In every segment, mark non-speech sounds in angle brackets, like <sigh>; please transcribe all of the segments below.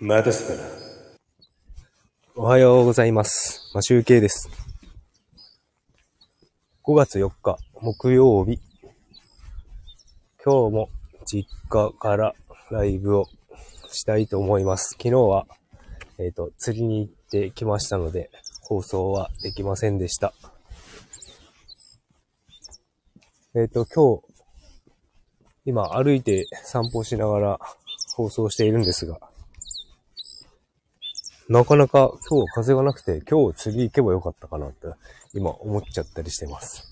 またすから。おはようございます。まあ、集計です。5月4日、木曜日。今日も実家からライブをしたいと思います。昨日は、えっ、と、釣りに行ってきましたので、放送はできませんでした。えっ、と、今日、今歩いて散歩しながら放送しているんですが、なかなか今日風がなくて、今日釣り行けばよかったかなって今思っちゃったりしてます。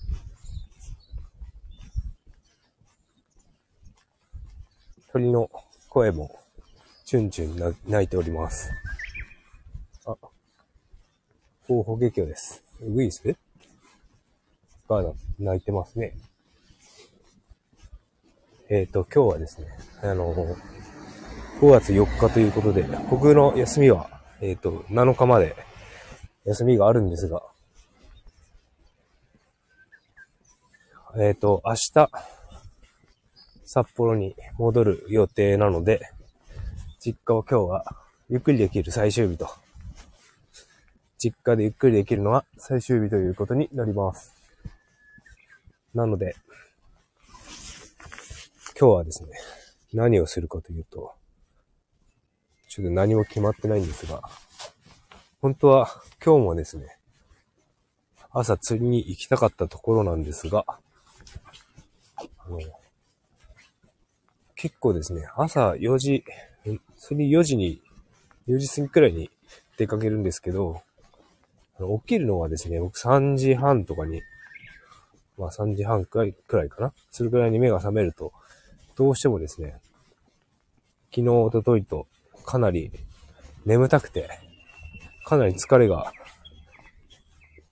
鳥の声もチュンチュンな鳴いております。あ、候補劇です。ウグイスが鳴いてますね。えっ、と、今日はですね、あの、5月4日ということで、僕の休みは、えっ、と、7日まで休みがあるんですが、えっ、と、明日、札幌に戻る予定なので、実家は今日はゆっくりできる最終日と、実家でゆっくりできるのは最終日ということになります。なので、今日はですね、何をするかというと、ちょっと何も決まってないんですが、本当は今日もですね、朝釣りに行きたかったところなんですが、あの、結構ですね、朝4時、釣り4時に、4時過ぎくらいに出かけるんですけど、起きるのはですね、僕3時半とかに、まあ3時半くらいくらいかな。それくらいに目が覚めると、どうしてもですね、昨日、おとといとかなり眠たくて、かなり疲れが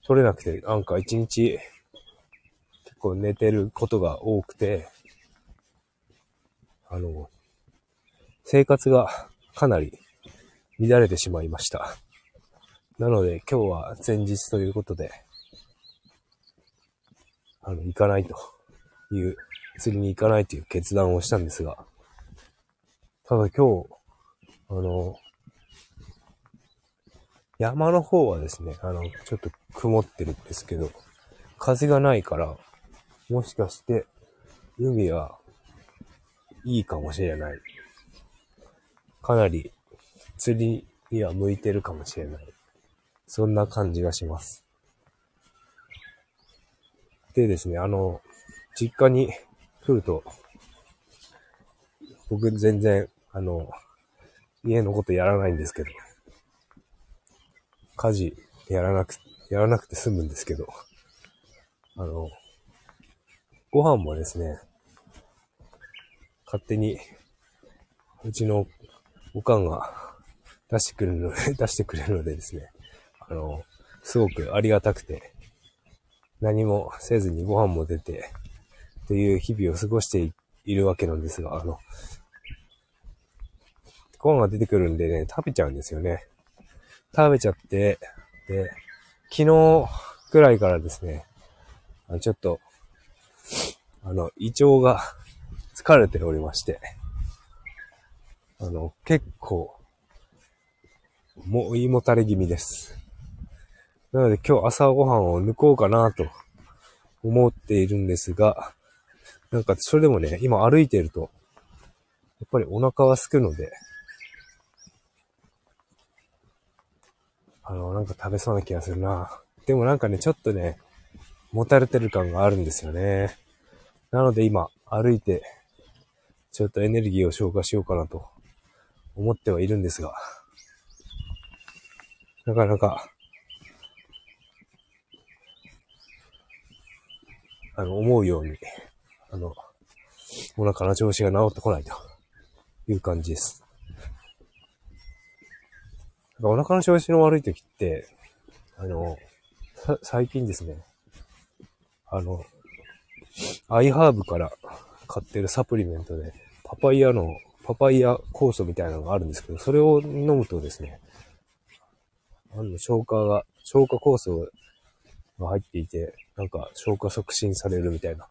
取れなくて、なんか一日結構寝てることが多くて、あの、生活がかなり乱れてしまいました。なので今日は前日ということで、あの、行かないという、釣りに行かないという決断をしたんですが、ただ今日、あの、山の方はですね、あの、ちょっと曇ってるんですけど、風がないから、もしかして、海はいいかもしれない。かなり釣りには向いてるかもしれない。そんな感じがします。でですね、あの、実家に来ると、僕全然、あの、家のことやらないんですけど、家事やらなく、やらなくて済むんですけど、あの、ご飯もですね、勝手に、うちのおかんが出してくるので、<laughs> 出してくれるのでですね、あの、すごくありがたくて、何もせずにご飯も出て、という日々を過ごしているわけなんですが、あの、ご飯が出てくるんでね、食べちゃうんですよね。食べちゃって、で、昨日くらいからですね、あちょっと、あの、胃腸が疲れておりまして、あの、結構、もう胃もたれ気味です。なので今日朝ごはんを抜こうかなと思っているんですが、なんかそれでもね、今歩いてると、やっぱりお腹は空くので、あの、なんか食べそうな気がするな。でもなんかね、ちょっとね、もたれてる感があるんですよね。なので今、歩いて、ちょっとエネルギーを消化しようかなと思ってはいるんですが、なかなか、あの、思うように、あの、お腹の調子が治ってこないという感じです。お腹の調子の悪い時って、あの、最近ですね、あの、アイハーブから買ってるサプリメントで、パパイヤの、パパイヤ酵素みたいなのがあるんですけど、それを飲むとですね、あの、消化が、消化酵素が入っていて、なんか消化促進されるみたいな、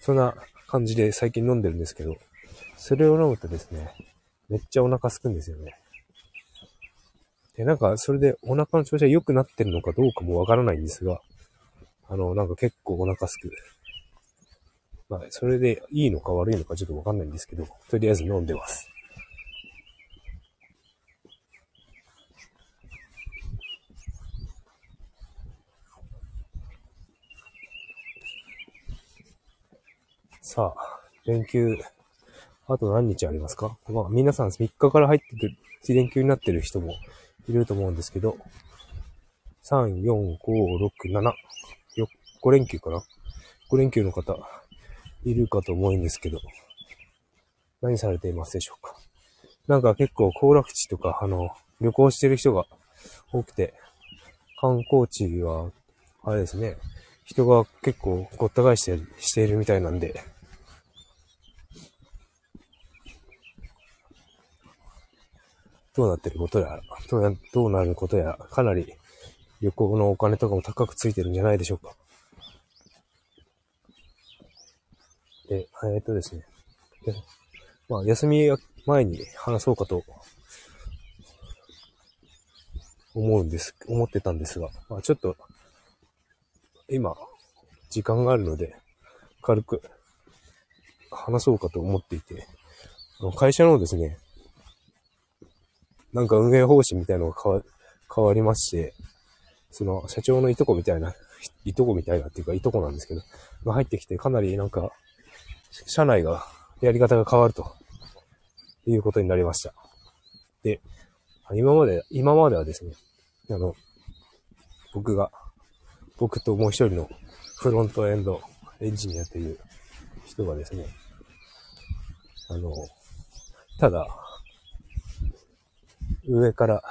そんな感じで最近飲んでるんですけど、それを飲むとですね、めっちゃお腹空くんですよね。で、なんか、それでお腹の調子が良くなってるのかどうかもわからないんですが、あの、なんか結構お腹すく。まあ、それでいいのか悪いのかちょっとわかんないんですけど、とりあえず飲んでます。さあ、連休、あと何日ありますか？まあ、皆さん3日から入ってくる、連休になってる人もいると思うんですけど、3、4、5、6、7、4、5連休かな ?5 連休の方、いるかと思うんですけど、何されていますでしょうか？なんか結構行楽地とか、あの、旅行してる人が多くて、観光地は、あれですね、人が結構ごった返してしているみたいなんで、どうなってることや、どうどうなることや、かなり旅行のお金とかも高くついてるんじゃないでしょうか。で、え、っとですね。まあ、休み前に話そうかと思うんです、思ってたんですが、まあちょっと、今、時間があるので、軽く話そうかと思っていて、会社のですね、なんか運営方針みたいのが変わ、変わりまして、その社長のいとこみたいな、いとこみたいなっていうかいとこなんですけど、が入ってきてかなりなんか、社内が、やり方が変わると、いうことになりました。で、今まで、今まではですね、あの、僕が、僕ともう一人のフロントエンドエンジニアという人がですね、あの、ただ、上から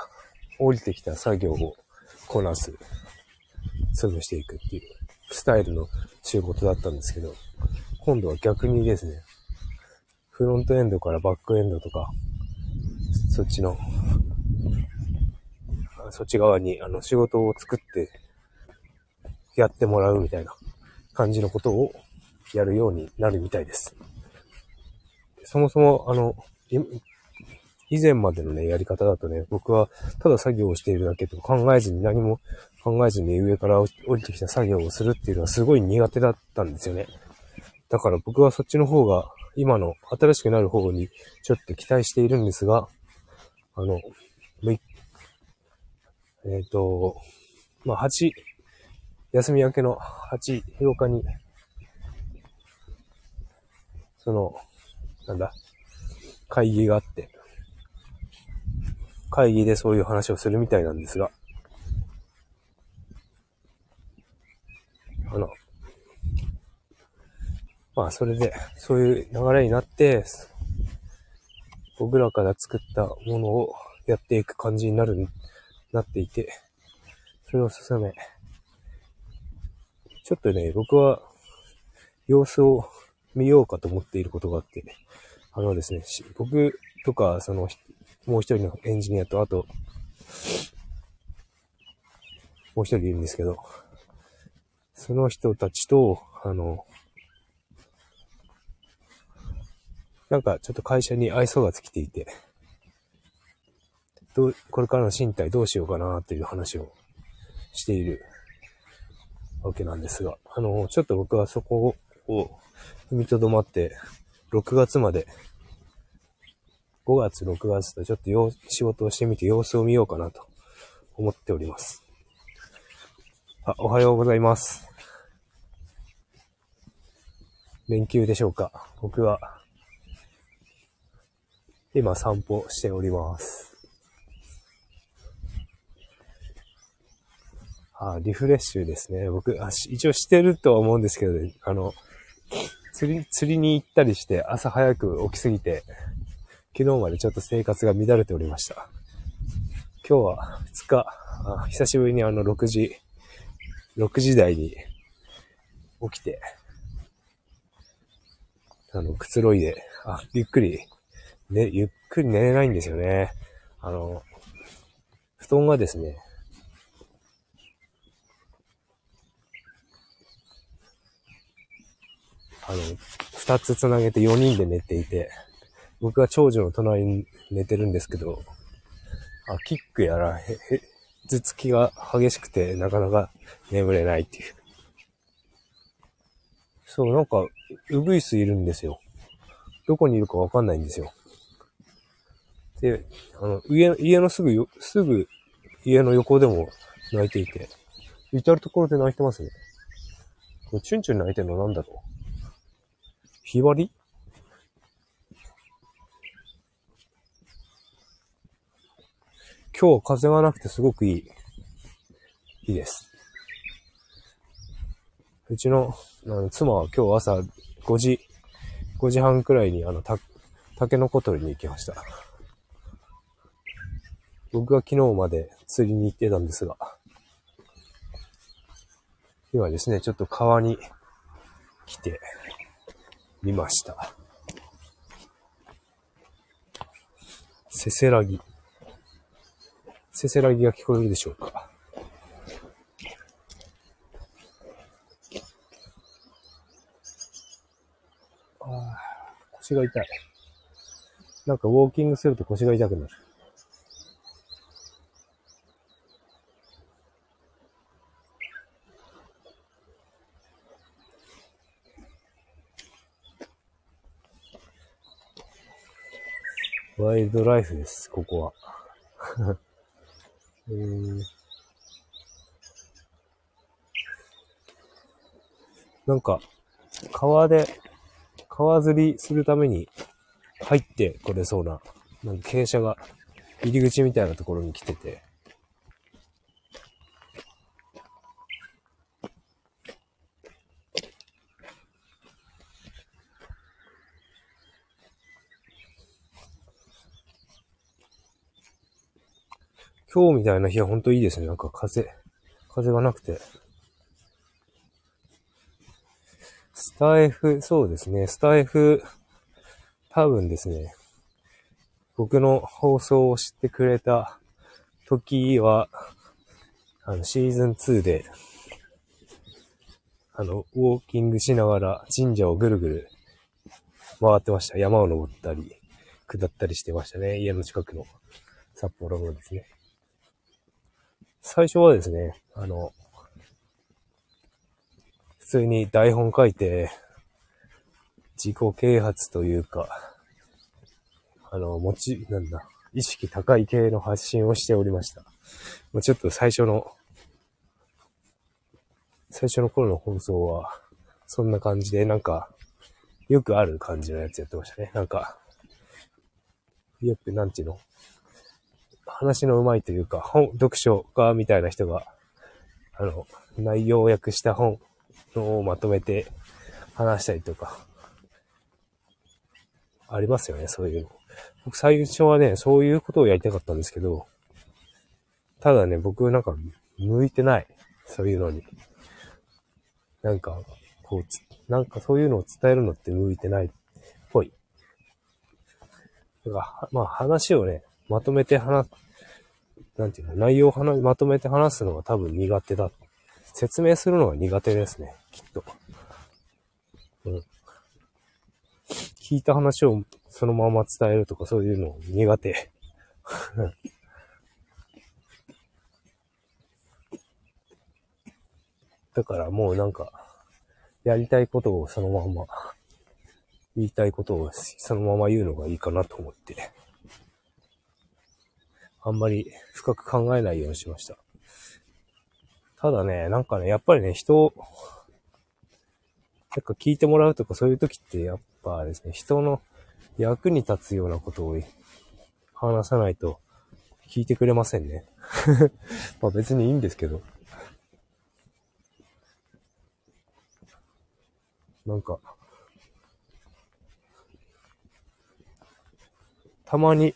降りてきた作業をこなす、潰していくっていうスタイルの仕事だったんですけど、今度は逆にですね、フロントエンドからバックエンドとか、そっちの、そっち側にあの仕事を作ってやってもらうみたいな感じのことをやるようになるみたいです。そもそも、あの、以前までのね、やり方だとね、僕はただ作業をしているだけと考えずに何も考えずに上から降りてきた作業をするっていうのはすごい苦手だったんですよね。だから僕はそっちの方が、今の新しくなる方にちょっと期待しているんですが、あの、えっ、ー、と、まあ、8、休み明けの8、8日に、その、なんだ、会議があって、会議でそういう話をするみたいなんですが、あの、まあそれで、そういう流れになって、僕らから作ったものをやっていく感じになる、なっていて、それを進め、ちょっとね、僕は様子を見ようかと思っていることがあって、あのですね、僕とか、そのもう一人のエンジニアと、あと、もう一人いるんですけど、その人たちと、あの、なんかちょっと会社に愛想が尽きていて、どう、これからの身体どうしようかなっていう話をしているわけなんですが、あの、ちょっと僕はそこを踏みとどまって、6月まで5月、6月とちょっとよ仕事をしてみて様子を見ようかなと思っております。あ、おはようございます。連休でしょうか僕は、今散歩しております。あ、リフレッシュですね。僕、あ一応してるとは思うんですけど、ね、あの、釣り、釣りに行ったりして朝早く起きすぎて、昨日までちょっと生活が乱れておりました。今日は2日、あ久しぶりにあの6時、6時台に起きて、あの、くつろいで、あ、ゆっくり、ね、ゆっくり寝れないんですよね。あの、布団がですね、あの、二つつなげて4人で寝ていて、僕は長女の隣に寝てるんですけど、あ、キックやら、へ、へ、頭突きが激しくて、なかなか眠れないっていう。そう、なんか、ウグイスいるんですよ。どこにいるかわかんないんですよ。で、あの、家、家のすぐよ、すぐ、家の横でも泣いていて、至るところで泣いてますね。これ、チュンチュン泣いてるのなんだろうひばり？今日風がなくてすごくいい日です。うちのあの妻は今日朝5時、5時半くらいにあの、た、タケノコ取りに行きました。僕が昨日まで釣りに行ってたんですが、今ですね、ちょっと川に来てみました。せせらぎ。せせらぎが聞こえるでしょうか。あ、腰が痛い。なんかウォーキングすると腰が痛くなる。ワイルドライフです、ここは。えー、なんか、川で、川釣りするために入ってこれそうな、なんか傾斜が入り口みたいなところに来てて、今日みたいな日はほんといいですね。なんか風、風がなくて。スタイフ、そうですね。スタイフ、多分ですね。僕の放送を知ってくれた時は、あの、シーズン2で、あの、ウォーキングしながら神社をぐるぐる回ってました。山を登ったり、下ったりしてましたね。家の近くの札幌のですね。最初はですね、あの、普通に台本書いて、自己啓発というか、あの、持ち、なんだ、意識高い系の発信をしておりました。まあ、ちょっと最初の、最初の頃の放送は、そんな感じで、なんか、よくある感じのやつやってましたね。なんか、よく、なんていうの？話の上手いというか、本、読書家みたいな人が、あの、内容を訳した本をまとめて話したりとか、ありますよね、そういうの。僕最初はね、そういうことをやりたかったんですけど、ただね、僕なんか向いてない。そういうのに。なんか、こう、なんかそういうのを伝えるのって向いてないっぽい。だから、まあ話をね、まとめて話なんていうの、内容をまとめて話すのが多分苦手だ。説明するのが苦手ですね、きっと。うん。聞いた話をそのまま伝えるとかそういうの苦手。<laughs> だからもうなんか、やりたいことをそのまま、言いたいことをそのまま言うのがいいかなと思って。あんまり深く考えないようにしました。ただね、なんかね、やっぱりね、人なんか聞いてもらうとかそういう時ってやっぱですね、人の役に立つようなことを話さないと聞いてくれませんね。<laughs> まあ別にいいんですけど。なんか、たまに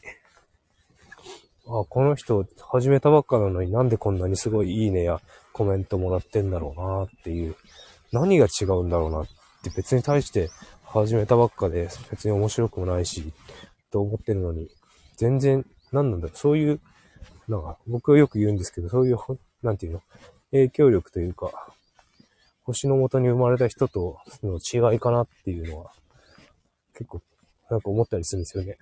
あ、この人始めたばっかなのになんでこんなにすごいいいねやコメントもらってんだろうなっていう、何が違うんだろうなって別に対して始めたばっかで別に面白くもないし、と思ってるのに、全然、何なんだろう、そういう、なんか僕はよく言うんですけど、そういう、なんていうの、影響力というか、星の元に生まれた人との違いかなっていうのは、結構、なんか思ったりするんですよね。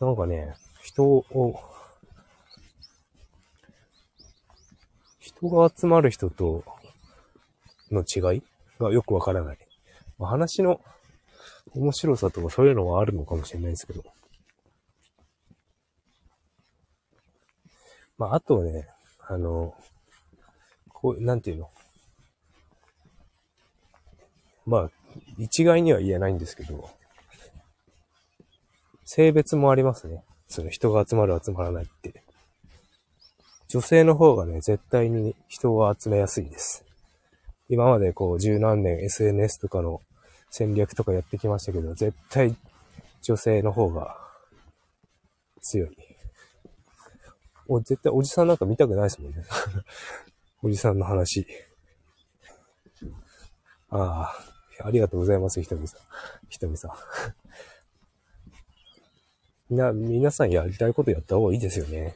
なんかね、人を、人が集まる人との違いがよくわからない。まあ、話の面白さとかそういうのはあるのかもしれないですけど。まあ、あとね、あの、こう、なんていうの？まあ、一概には言えないんですけど、性別もありますね。その人が集まる集まらないって。女性の方がね、絶対に人を集めやすいです。今までこう十何年 SNS とかの戦略とかやってきましたけど、絶対女性の方が強い。お、絶対おじさんなんか見たくないですもんね。<laughs> おじさんの話。ああ、ありがとうございます、ひとみさん。ひとみさん。な、皆さんやりたいことやった方がいいですよね。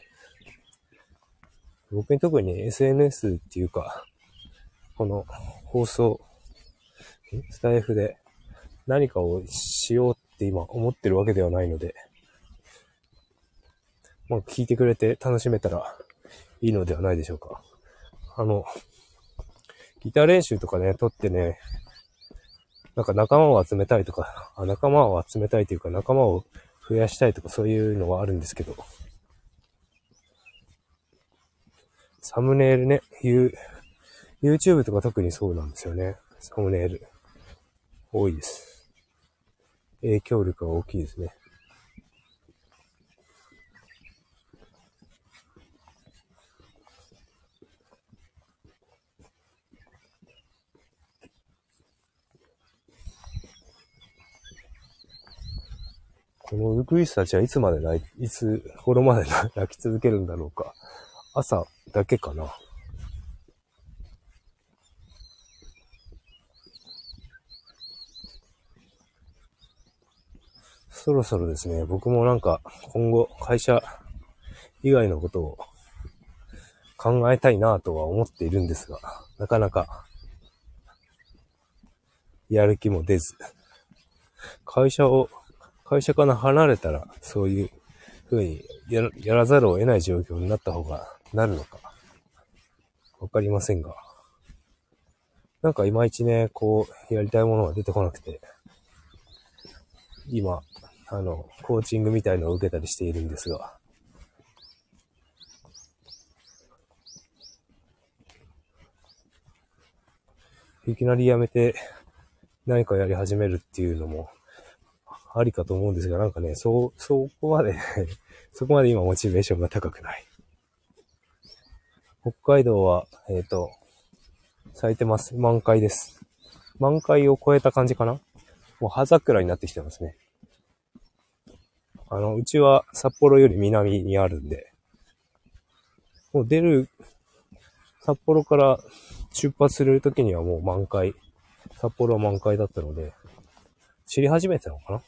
僕に特に SNS っていうか、この放送、スタイフで何かをしようって今思ってるわけではないので、まあ聞いてくれて楽しめたらいいのではないでしょうか。あの、ギター練習とかね、撮ってね、なんか仲間を集めたいとか、あ仲間を集めたいというか仲間を増やしたいとかそういうのはあるんですけど、サムネイルね、You、YouTube とか特にそうなんですよね。サムネイル。多いです。影響力が大きいですね。このウグイスたちはいつまで泣い、いつ頃まで泣き続けるんだろうか。朝だけかな。そろそろですね、僕もなんか今後会社以外のことを考えたいなとは思っているんですが、なかなかやる気も出ず、会社を会社から離れたら、そういう風にややらざるを得ない状況になった方がなるのか、わかりませんが。なんかいまいちね、こう、やりたいものが出てこなくて、今、あの、コーチングみたいのを受けたりしているんですが、いきなりやめて何かやり始めるっていうのも、ありかと思うんですが、なんかね、そ、そこまで <laughs> そこまで今モチベーションが高くない。北海道は、えっ、ー、と、咲いてます。満開です。満開を超えた感じかなもう葉桜になってきてますね。あの、うちは札幌より南にあるんで、もう出る、札幌から出発するときにはもう満開、札幌は満開だったので、知り始めてたのかな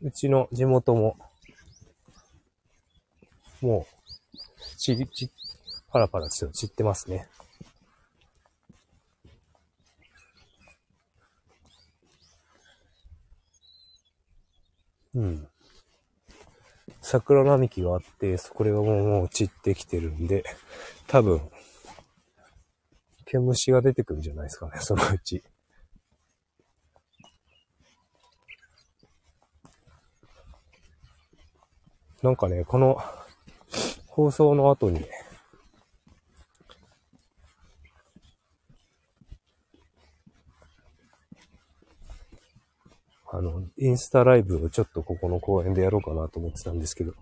うちの地元も、もう、ち、ち、パラパラちょっと散ってますね。うん。桜並木があって、そこがもうもう散ってきてるんで、多分、毛虫が出てくるんじゃないですかね、そのうち。なんかね、この放送の後に、あの、インスタライブをちょっとここの公園でやろうかなと思ってたんですけど、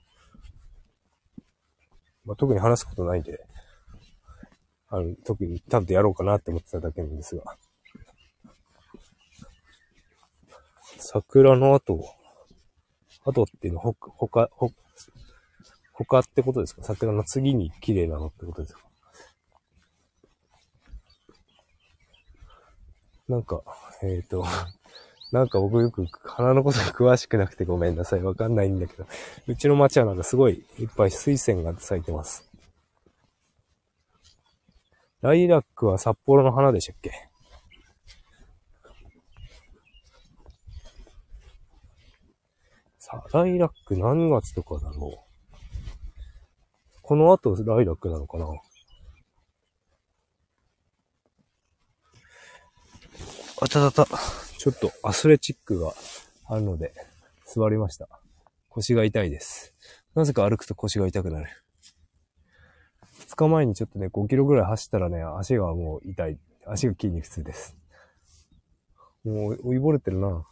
まあ、特に話すことないんで、あの、特にちゃんとやろうかなって思ってただけなんですが、桜の後、後っていうのほ、ほか、ほ、他ってことですか？桜の次に綺麗なのってことですか？なんか、えっ、ー、と、<laughs> なんか僕よく花のこと詳しくなくてごめんなさい。わかんないんだけど、うちの町はなんかすごいいっぱい水仙が咲いてます。ライラックは札幌の花でしたっけ？さあライラック何月とかだろう？この後ライラックなのかな？あたたた。ちょっとアスレチックがあるので、座りました。腰が痛いです。なぜか歩くと腰が痛くなる。2日前にちょっとね、5キロぐらい走ったらね、足がもう痛い。足が筋肉痛です。もう、追いぼれてるな。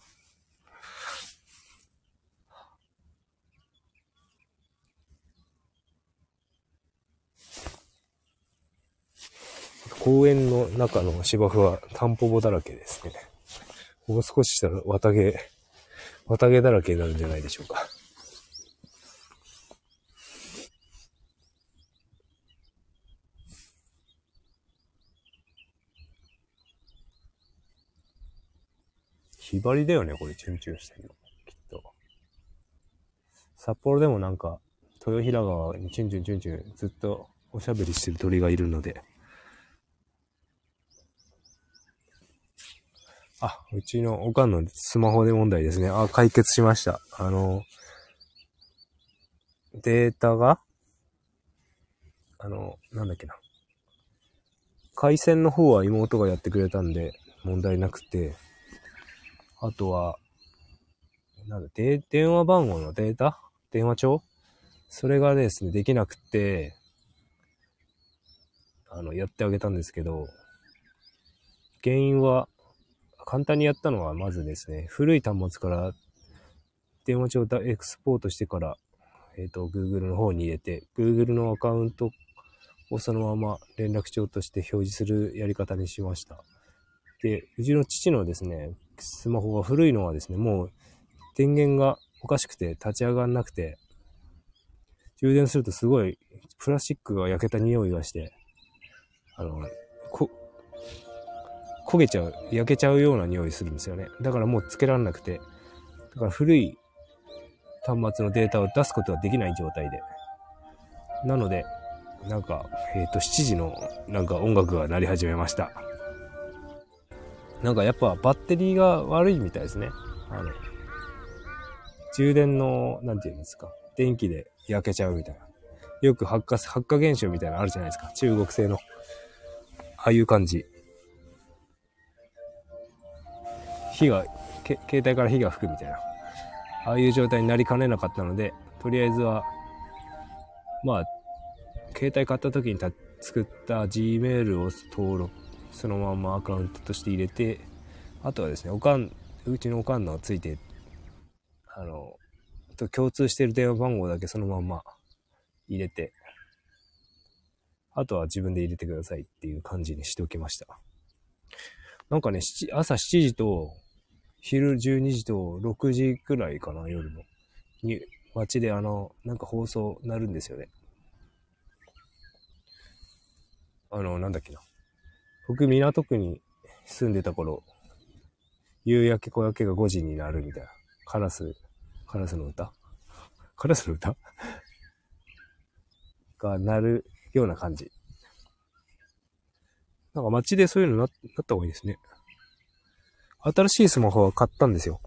公園の中の芝生はタンポポだらけですね。もう少ししたら綿毛、綿毛だらけになるんじゃないでしょうか。ひばりだよね、これ、チュンチュンしてるの。きっと。札幌でもなんか、豊平川にチュンチュンチュンチュンずっとおしゃべりしてる鳥がいるので、あ、うちのおかんのスマホで問題ですね。あ、解決しました。あの、データが、あの、なんだっけな。回線の方は妹がやってくれたんで、問題なくて、あとは、なんだ、で、電話番号のデータ？電話帳？それがですね、できなくて、あの、やってあげたんですけど、原因は、簡単にやったのは、まずですね、古い端末から電話帳をエクスポートしてから、えっ、ー、と、Google の方に入れて、Google のアカウントをそのまま連絡帳として表示するやり方にしました。で、うちの父のですね、スマホが古いのはですね、もう電源がおかしくて立ち上がんなくて、充電するとすごいプラスチックが焼けた匂いがして、あの、こ、焦げちゃう、焼けちゃうような匂いするんですよね。だからもうつけらんなくて、だから古い端末のデータを出すことができない状態で。なので、なんか、えっ、ー、と、7時のなんか音楽が鳴り始めました。なんかやっぱバッテリーが悪いみたいですね。あの、充電の、なんていうんですか、電気で焼けちゃうみたいな。よく発火、発火現象みたいなのあるじゃないですか。中国製の。ああいう感じ。火が、携帯から火が吹くみたいな。ああいう状態になりかねなかったので、とりあえずは、まあ、携帯買った時に作った Gmail を登録、そのままアカウントとして入れて、あとはですね、おかん、うちのおかんのついて、あの、と共通してる電話番号だけそのまま入れて、あとは自分で入れてくださいっていう感じにしておきました。なんかね、朝7時と昼12時と6時くらいかな、夜の。に、街であの、なんか放送なるんですよね。あの、なんだっけな。僕、港区に住んでた頃、夕焼け小焼けが5時になるみたいな。カラス、カラスの歌？カラスの歌？<laughs> がなるような感じ。なんか街でそういうのななった方がいいですね。新しいスマホは買ったんですよ。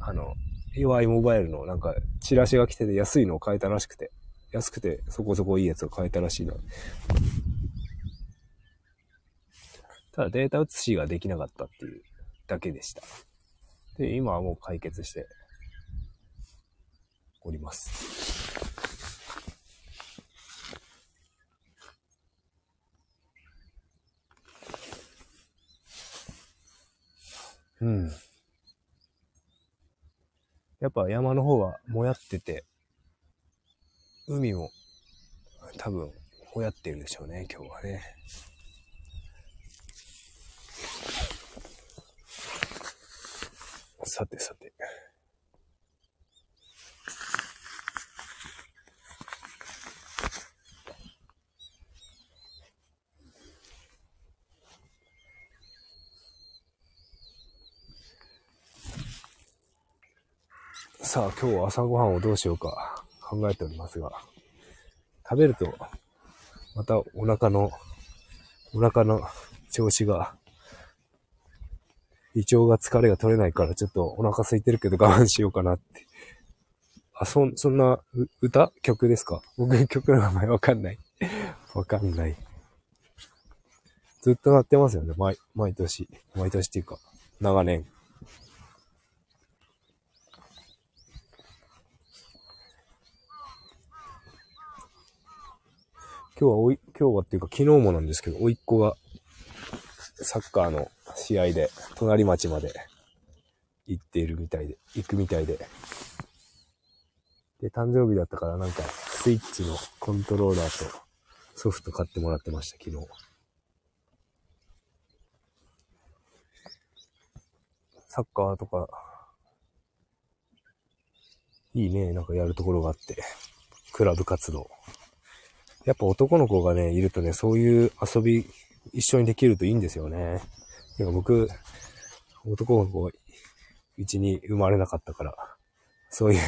あの、UI モバイルのなんかチラシが来てて安いのを買えたらしくて。安くてそこそこいいやつを買えたらしいな。ただデータ写しができなかったっていうだけでした。で、今はもう解決しております。うん。やっぱ山の方はもやってて、海も多分もやってるでしょうね、今日はね。さてさて。さあ、今日は朝ごはんをどうしようか考えておりますが、食べると、またお腹の、お腹の調子が胃腸が疲れが取れないからちょっとお腹空いてるけど我慢しようかなって。あ、そ、そんな、歌？曲ですか？僕曲の名前わかんない。わかんない。ずっと鳴ってますよね。毎、毎年。毎年っていうか、長年。今日はおい、今日はっていうか昨日もなんですけど、おいっ子がサッカーの試合で隣町まで行っているみたいで、行くみたいで。で、誕生日だったからなんかスイッチのコントローラーとソフト買ってもらってました、昨日。サッカーとか、いいね、なんかやるところがあって、クラブ活動。やっぱ男の子がね、いるとね、そういう遊び一緒にできるといいんですよね。いや僕、男の子、うちに生まれなかったから、そういう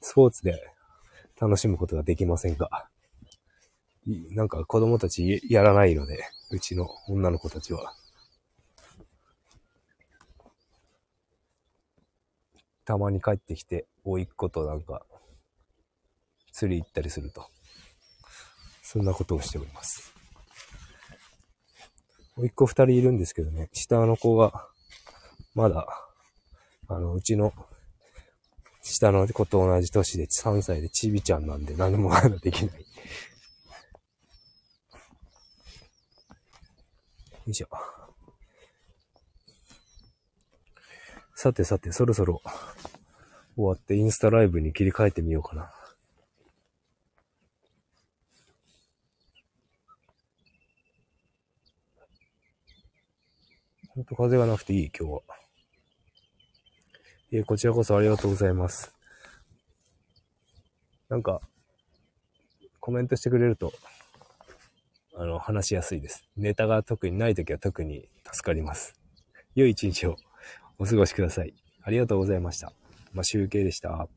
スポーツで楽しむことができませんが、なんか子供たちやらないので、うちの女の子たちは。たまに帰ってきて、おいっ子となんか、釣り行ったりすると。そんなことをしております。おいっ子二人いるんですけどね、下の子が、まだ、あの、うちの、下の子と同じ年で3歳でちびちゃんなんで何もまだできない。よいしょ。さてさて、そろそろ終わってインスタライブに切り替えてみようかな。ほんと風がなくていい、今日は。え、こちらこそありがとうございます。なんか、コメントしてくれると、あの、話しやすいです。ネタが特にないときは特に助かります。良い一日をお過ごしください。ありがとうございました。まあ、集計でした。